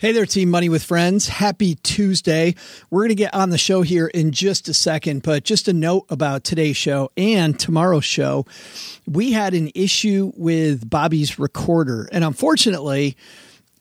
Hey there, Team Money with Friends. Happy Tuesday. We're going to get on the show here in just a second, but just a note about today's show and tomorrow's show. We had an issue with Bobbi's recorder, and unfortunately,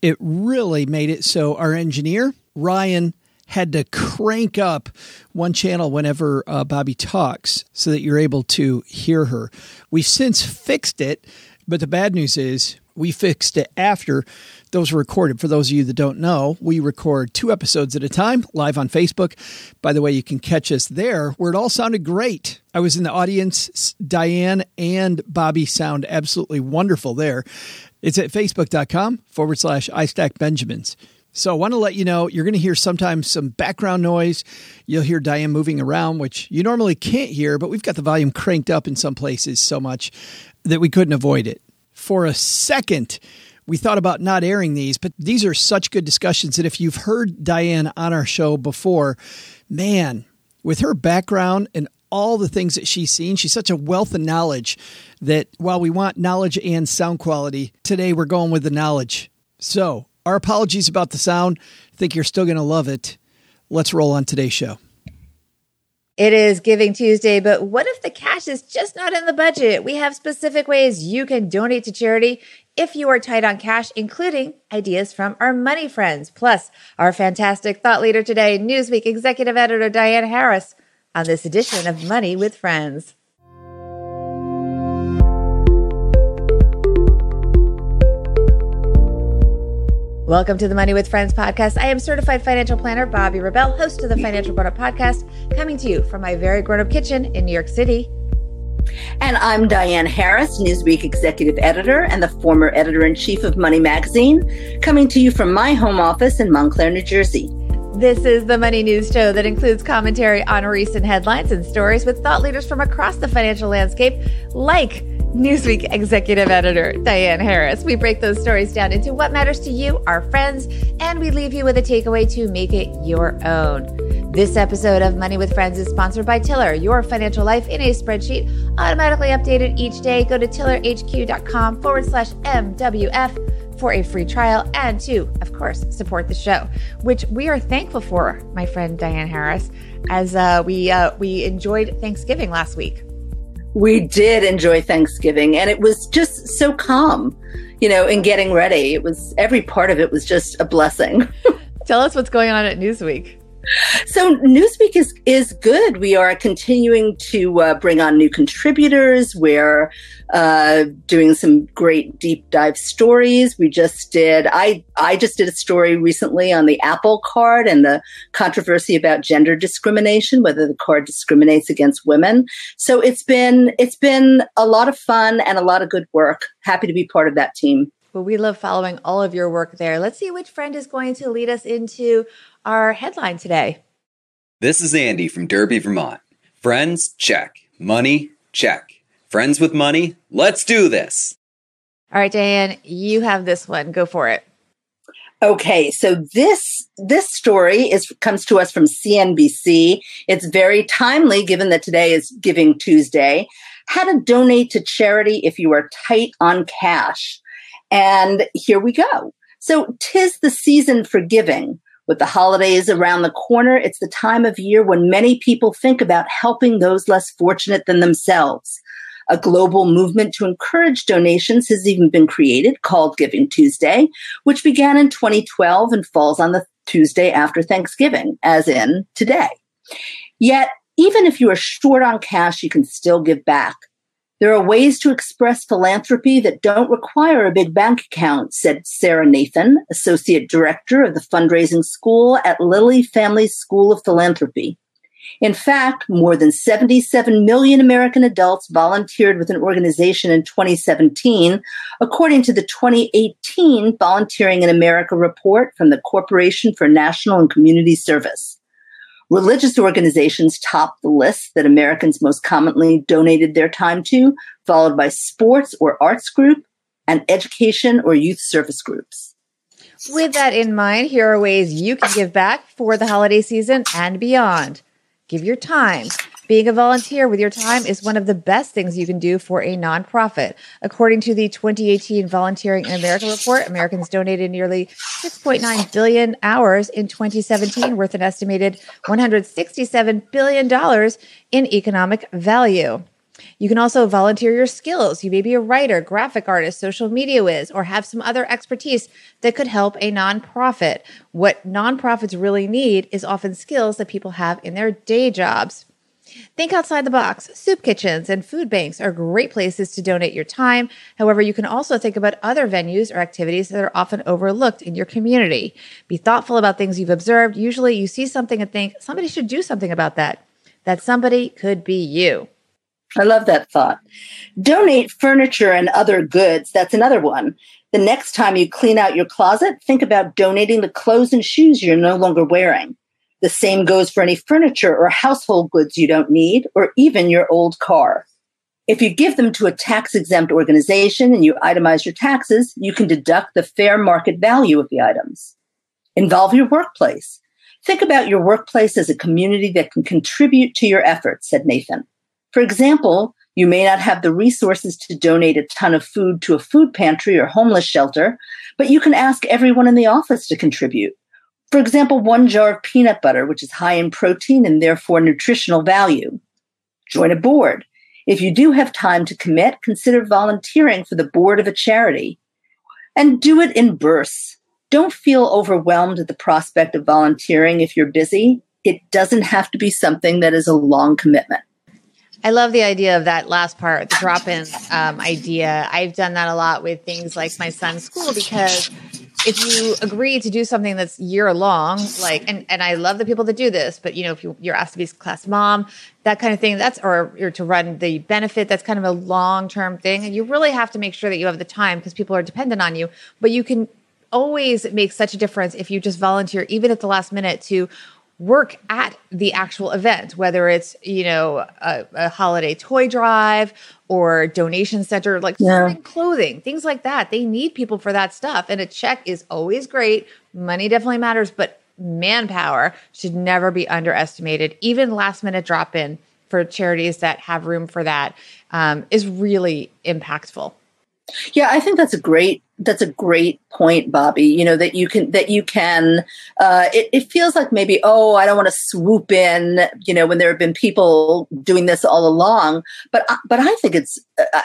it really made it so our engineer, Ryan, had to crank up one channel whenever uh, Bobbi talks so that you're able to hear her. We've since fixed it, but the bad news is we fixed it after those were recorded. For those of you that don't know, we record two episodes at a time live on Facebook. By the way, you can catch us there where it all sounded great. I was in the audience. Diane and Bobbi sound absolutely wonderful there. It's at facebook.com forward slash I Stack Benjamins. So I want to let you know you're going to hear sometimes some background noise. You'll hear Diane moving around, which you normally can't hear, but we've got the volume cranked up in some places so much that we couldn't avoid it. For a second, we thought about not airing these, but these are such good discussions that if you've heard Diane on our show before, man, with her background and all the things that she's seen, she's such a wealth of knowledge that while we want knowledge and sound quality, today we're going with the knowledge. So, our apologies about the sound. I think you're still going to love it. Let's roll on today's show. It is Giving Tuesday, but what if the cash is just not in the budget? We have specific ways you can donate to charity if you are tight on cash, including ideas from our money friends. Plus, our fantastic thought leader today, Newsweek executive editor Diane Harris, on this edition of Money with Friends. Welcome to the Money with Friends podcast. I am certified financial planner Bobbi Rebell, host of the Financial Grown Up podcast, coming to you from my very grown up kitchen in New York City. And I'm Diane Harris, Newsweek executive editor and the former editor in chief of Money Magazine, coming to you from my home office in Montclair, New Jersey. This is the Money News Show that includes commentary on recent headlines and stories with thought leaders from across the financial landscape, like Newsweek executive editor Diane Harris. We break those stories down into what matters to you, our friends, and we leave you with a takeaway to make it your own. This episode of Money with Friends is sponsored by Tiller, your financial life in a spreadsheet, automatically updated each day. Go to tillerhq.com forward slash MWF for a free trial and to, of course, support the show, which we are thankful for, my friend Diane Harris, as uh, we uh, we enjoyed Thanksgiving last week. We did enjoy Thanksgiving and it was just so calm, you know, in getting ready. It was every part of it was just a blessing. Tell us what's going on at Newsweek. So Newsweek is is good. We are continuing to uh, bring on new contributors. We're uh, doing some great deep dive stories. We just did. I I just did a story recently on the Apple Card and the controversy about gender discrimination, whether the card discriminates against women. So it's been it's been a lot of fun and a lot of good work. Happy to be part of that team. Well, we love following all of your work there. Let's see which friend is going to lead us into our headline today. This is Andy from Derby, Vermont. Friends, check. Money, check. Friends with money, let's do this. All right, Diane, you have this one. Go for it. Okay, so this this story is comes to us from CNBC. It's very timely given that today is Giving Tuesday. How to donate to charity if you are tight on cash. And here we go. So tis the season for giving. With the holidays around the corner, it's the time of year when many people think about helping those less fortunate than themselves. A global movement to encourage donations has even been created called Giving Tuesday, which began in 2012 and falls on the Tuesday after Thanksgiving, as in today. Yet, even if you are short on cash, you can still give back. There are ways to express philanthropy that don't require a big bank account, said Sarah Nathan, Associate Director of the Fundraising School at Lilly Family School of Philanthropy. In fact, more than 77 million American adults volunteered with an organization in 2017, according to the 2018 Volunteering in America report from the Corporation for National and Community Service. Religious organizations top the list that Americans most commonly donated their time to, followed by sports or arts group and education or youth service groups. With that in mind, here are ways you can give back for the holiday season and beyond. Give your time. Being a volunteer with your time is one of the best things you can do for a nonprofit. According to the 2018 Volunteering in America report, Americans donated nearly 6.9 billion hours in 2017, worth an estimated $167 billion in economic value. You can also volunteer your skills. You may be a writer, graphic artist, social media whiz, or have some other expertise that could help a nonprofit. What nonprofits really need is often skills that people have in their day jobs. Think outside the box. Soup kitchens and food banks are great places to donate your time. However, you can also think about other venues or activities that are often overlooked in your community. Be thoughtful about things you've observed. Usually you see something and think somebody should do something about that. That somebody could be you. I love that thought. Donate furniture and other goods. That's another one. The next time you clean out your closet, think about donating the clothes and shoes you're no longer wearing. The same goes for any furniture or household goods you don't need, or even your old car. If you give them to a tax exempt organization and you itemize your taxes, you can deduct the fair market value of the items. Involve your workplace. Think about your workplace as a community that can contribute to your efforts, said Nathan. For example, you may not have the resources to donate a ton of food to a food pantry or homeless shelter, but you can ask everyone in the office to contribute. For example, one jar of peanut butter, which is high in protein and therefore nutritional value. Join a board. If you do have time to commit, consider volunteering for the board of a charity. And do it in bursts. Don't feel overwhelmed at the prospect of volunteering if you're busy. It doesn't have to be something that is a long commitment. I love the idea of that last part, the drop in um, idea. I've done that a lot with things like my son's school because if you agree to do something that's year long, like, and, and I love the people that do this, but you know, if you, you're asked to be class mom, that kind of thing, that's, or you're to run the benefit, that's kind of a long term thing. And you really have to make sure that you have the time because people are dependent on you, but you can always make such a difference if you just volunteer, even at the last minute to work at the actual event, whether it's, you know, a, a holiday toy drive or donation center, like yeah. clothing, things like that. They need people for that stuff. And a check is always great. Money definitely matters, but manpower should never be underestimated. Even last minute drop in for charities that have room for that um, is really impactful. Yeah, I think that's a great that's a great point, Bobbi. You know that you can that you can. Uh, it, it feels like maybe oh, I don't want to swoop in. You know, when there have been people doing this all along, but but I think it's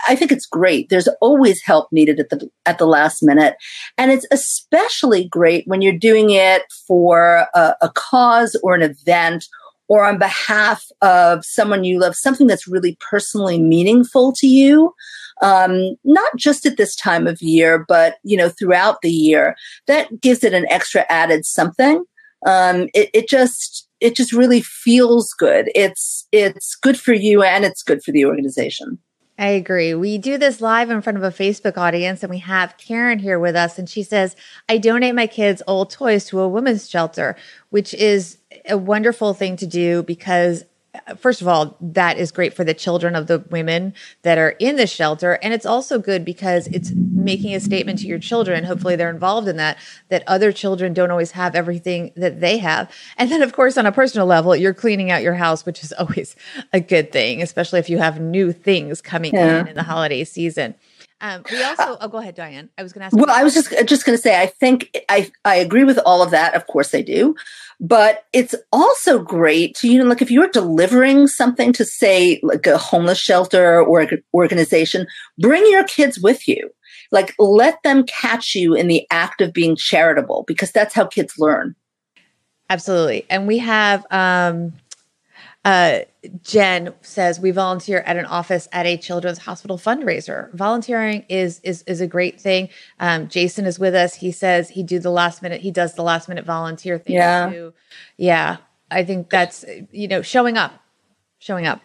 I think it's great. There's always help needed at the at the last minute, and it's especially great when you're doing it for a, a cause or an event or on behalf of someone you love, something that's really personally meaningful to you um, not just at this time of year, but you know throughout the year. That gives it an extra added something. Um, it, it just it just really feels good. It's it's good for you and it's good for the organization. I agree. We do this live in front of a Facebook audience, and we have Karen here with us. And she says, I donate my kids' old toys to a women's shelter, which is a wonderful thing to do because first of all, that is great for the children of the women that are in the shelter. And it's also good because it's making a statement to your children. Hopefully they're involved in that, that other children don't always have everything that they have. And then, of course, on a personal level, you're cleaning out your house, which is always a good thing, especially if you have new things coming yeah. in in the holiday season. Um, we also. Oh, go ahead, Diane. I was going to ask. Well, I was just just going to say. I think I I agree with all of that. Of course, I do. But it's also great to you know, like if you're delivering something to say like a homeless shelter or an organization, bring your kids with you. Like let them catch you in the act of being charitable because that's how kids learn. Absolutely, and we have. um uh, Jen says we volunteer at an office at a children's hospital fundraiser. Volunteering is is is a great thing. Um, Jason is with us. He says he do the last minute. He does the last minute volunteer thing yeah. too. Yeah, I think that's you know showing up, showing up.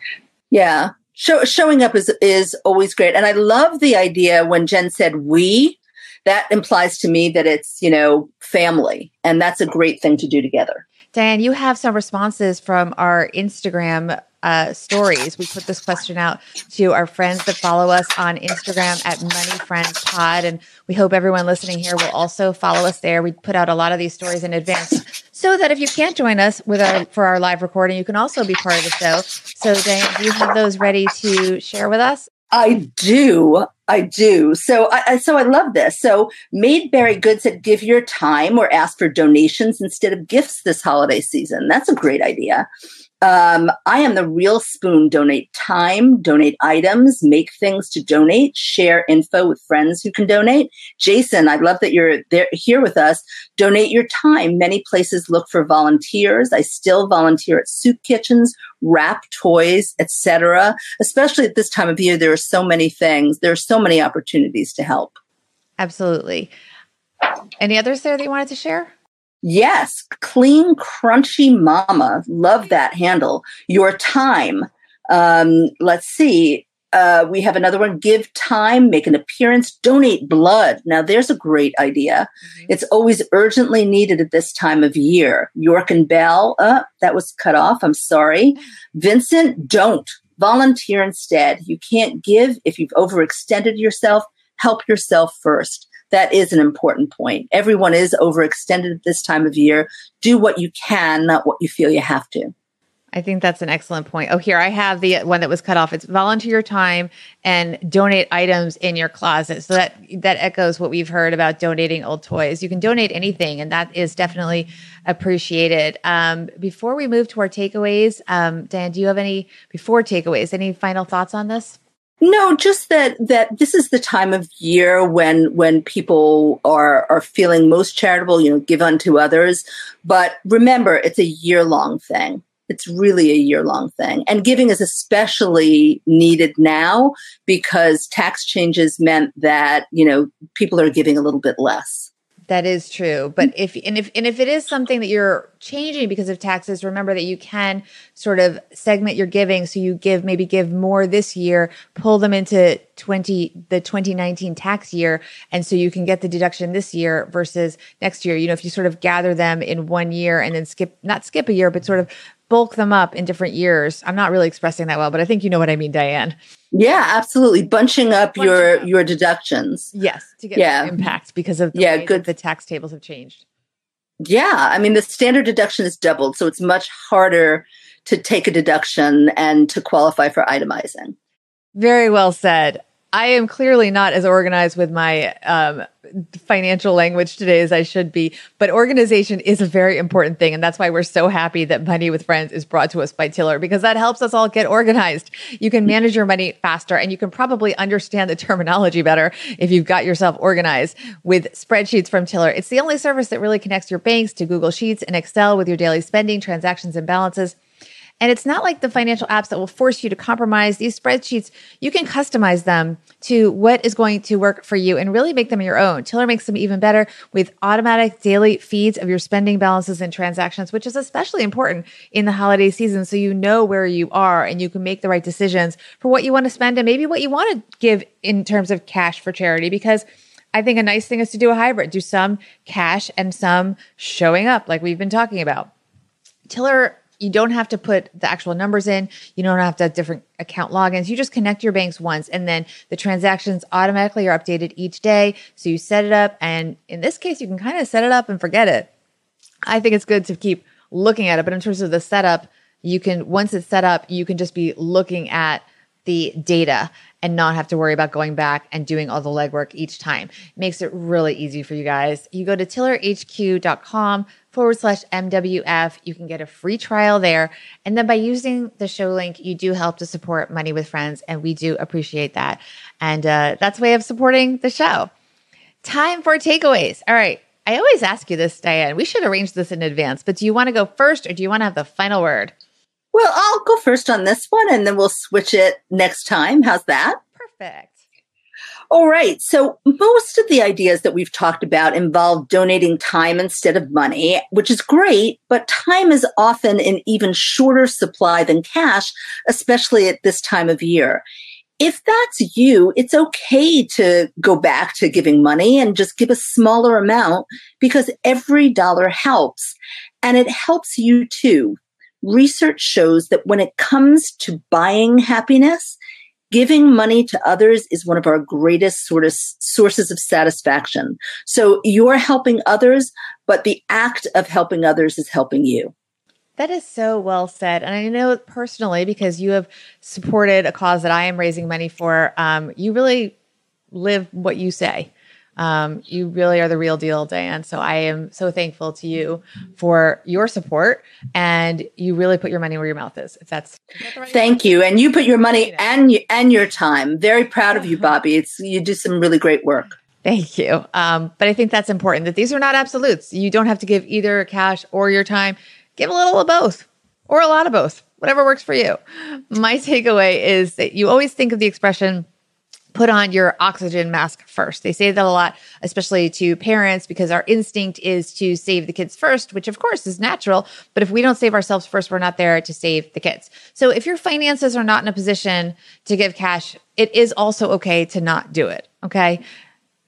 Yeah, Show, showing up is is always great, and I love the idea when Jen said we that implies to me that it's, you know, family. And that's a great thing to do together. Diane, you have some responses from our Instagram uh, stories. We put this question out to our friends that follow us on Instagram at Money Friends Pod, and we hope everyone listening here will also follow us there. We put out a lot of these stories in advance, so that if you can't join us with our for our live recording, you can also be part of the show. So, Diane, do you have those ready to share with us? I do. I do. So I, so I love this. So Maidberry Good said, give your time or ask for donations instead of gifts this holiday season. That's a great idea. Um, I am the real spoon. Donate time, donate items, make things to donate, share info with friends who can donate. Jason, I love that you're there here with us. Donate your time. Many places look for volunteers. I still volunteer at soup kitchens, wrap toys, etc. Especially at this time of year, there are so many things. There are so many opportunities to help. Absolutely. Any others there that you wanted to share? Yes, clean, crunchy mama. Love that handle. Your time. Um, let's see. Uh, we have another one. Give time, make an appearance, donate blood. Now, there's a great idea. Mm-hmm. It's always urgently needed at this time of year. York and Bell, uh, that was cut off. I'm sorry. Vincent, don't volunteer instead. You can't give if you've overextended yourself. Help yourself first that is an important point. Everyone is overextended at this time of year. Do what you can, not what you feel you have to. I think that's an excellent point. Oh, here I have the one that was cut off. It's volunteer your time and donate items in your closet. So that that echoes what we've heard about donating old toys. You can donate anything, and that is definitely appreciated. Um, before we move to our takeaways, um, Dan, do you have any before takeaways? Any final thoughts on this? No, just that that this is the time of year when when people are are feeling most charitable, you know, give unto others. But remember, it's a year long thing. It's really a year long thing. And giving is especially needed now because tax changes meant that, you know, people are giving a little bit less. That is true. But if and if and if it is something that you're changing because of taxes, remember that you can sort of segment your giving so you give maybe give more this year, pull them into 20 the 2019 tax year and so you can get the deduction this year versus next year. You know, if you sort of gather them in one year and then skip not skip a year but sort of bulk them up in different years. I'm not really expressing that well, but I think you know what I mean, Diane. Yeah, absolutely. Bunching up Bunching your up. your deductions. Yes, to get yeah. impact because of the yeah, good. the tax tables have changed. Yeah, I mean the standard deduction is doubled, so it's much harder to take a deduction and to qualify for itemizing. Very well said. I am clearly not as organized with my um, financial language today as I should be, but organization is a very important thing. And that's why we're so happy that Money with Friends is brought to us by Tiller because that helps us all get organized. You can manage your money faster and you can probably understand the terminology better if you've got yourself organized with spreadsheets from Tiller. It's the only service that really connects your banks to Google Sheets and Excel with your daily spending, transactions, and balances. And it's not like the financial apps that will force you to compromise these spreadsheets. You can customize them to what is going to work for you and really make them your own. Tiller makes them even better with automatic daily feeds of your spending balances and transactions, which is especially important in the holiday season. So you know where you are and you can make the right decisions for what you want to spend and maybe what you want to give in terms of cash for charity because I think a nice thing is to do a hybrid, do some cash and some showing up like we've been talking about. Tiller you don't have to put the actual numbers in. You don't have to have different account logins. You just connect your banks once and then the transactions automatically are updated each day. So you set it up. And in this case, you can kind of set it up and forget it. I think it's good to keep looking at it. But in terms of the setup, you can, once it's set up, you can just be looking at the data and not have to worry about going back and doing all the legwork each time. It makes it really easy for you guys. You go to tillerhq.com forward slash MWF. You can get a free trial there. And then by using the show link, you do help to support Money with Friends. And we do appreciate that. And uh, that's a way of supporting the show. Time for takeaways. All right. I always ask you this, Diane. We should arrange this in advance, but do you want to go first or do you want to have the final word? Well, I'll go first on this one and then we'll switch it next time. How's that? Perfect. All right. So most of the ideas that we've talked about involve donating time instead of money, which is great, but time is often in even shorter supply than cash, especially at this time of year. if that's you, it's okay to go back to giving money and just give a smaller amount because every dollar helps and it helps you too. Research shows that when it comes to buying happiness, giving money to others is one of our greatest sort of sources of satisfaction. So you're helping others, but the act of helping others is helping you. That is so well said. And I know personally, because you have supported a cause that I am raising money for, um, you really live what you say. Um, you really are the real deal, Diane. So I am so thankful to you for your support, and you really put your money where your mouth is. If that's, right thank you, and you put your money and you, and your time. Very proud of you, Bobbi. It's you do some really great work. Thank you. Um, but I think that's important that these are not absolutes. You don't have to give either cash or your time give a little of both or a lot of both, whatever works for you. My takeaway is that you always think of the expression, put on your oxygen mask first. They say that a lot, especially to parents, because our instinct is to save the kids first, which of course is natural. But if we don't save ourselves first, we're not there to save the kids. So if your finances are not in a position to give cash, it is also okay to not do it. Okay.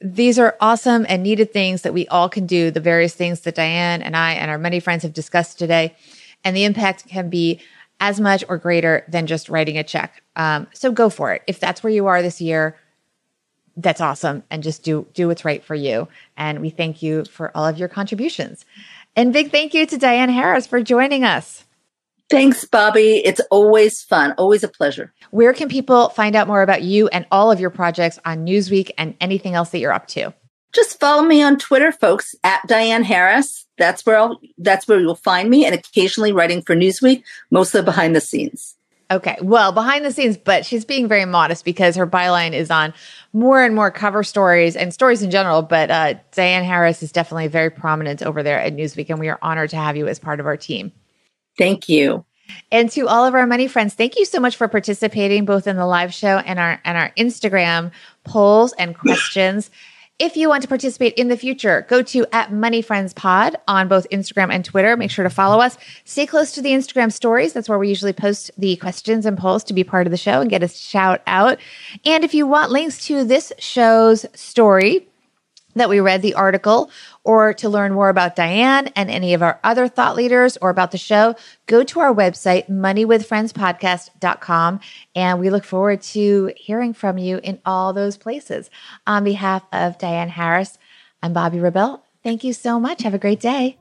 These are awesome and needed things that we all can do, the various things that Diane and I and our many friends have discussed today. And the impact can be as much or greater than just writing a check. Um, so go for it. If that's where you are this year, that's awesome. And just do, do what's right for you. And we thank you for all of your contributions. And big thank you to Diane Harris for joining us. Thanks, Bobbi. It's always fun, always a pleasure. Where can people find out more about you and all of your projects on Newsweek and anything else that you're up to? Just follow me on Twitter, folks, at Diane Harris. That's where I'll, that's where you'll find me, and occasionally writing for Newsweek, mostly behind the scenes. Okay, well, behind the scenes, but she's being very modest because her byline is on more and more cover stories and stories in general. But uh, Diane Harris is definitely very prominent over there at Newsweek, and we are honored to have you as part of our team. Thank you. And to all of our money friends, thank you so much for participating both in the live show and our and our Instagram polls and questions. If you want to participate in the future, go to at Money Friends Pod on both Instagram and Twitter. Make sure to follow us. Stay close to the Instagram stories. That's where we usually post the questions and polls to be part of the show and get a shout out. And if you want links to this show's story, that we read the article or to learn more about Diane and any of our other thought leaders or about the show, go to our website, moneywithfriendspodcast.com. And we look forward to hearing from you in all those places. On behalf of Diane Harris, I'm Bobbi Rebell. Thank you so much. Have a great day.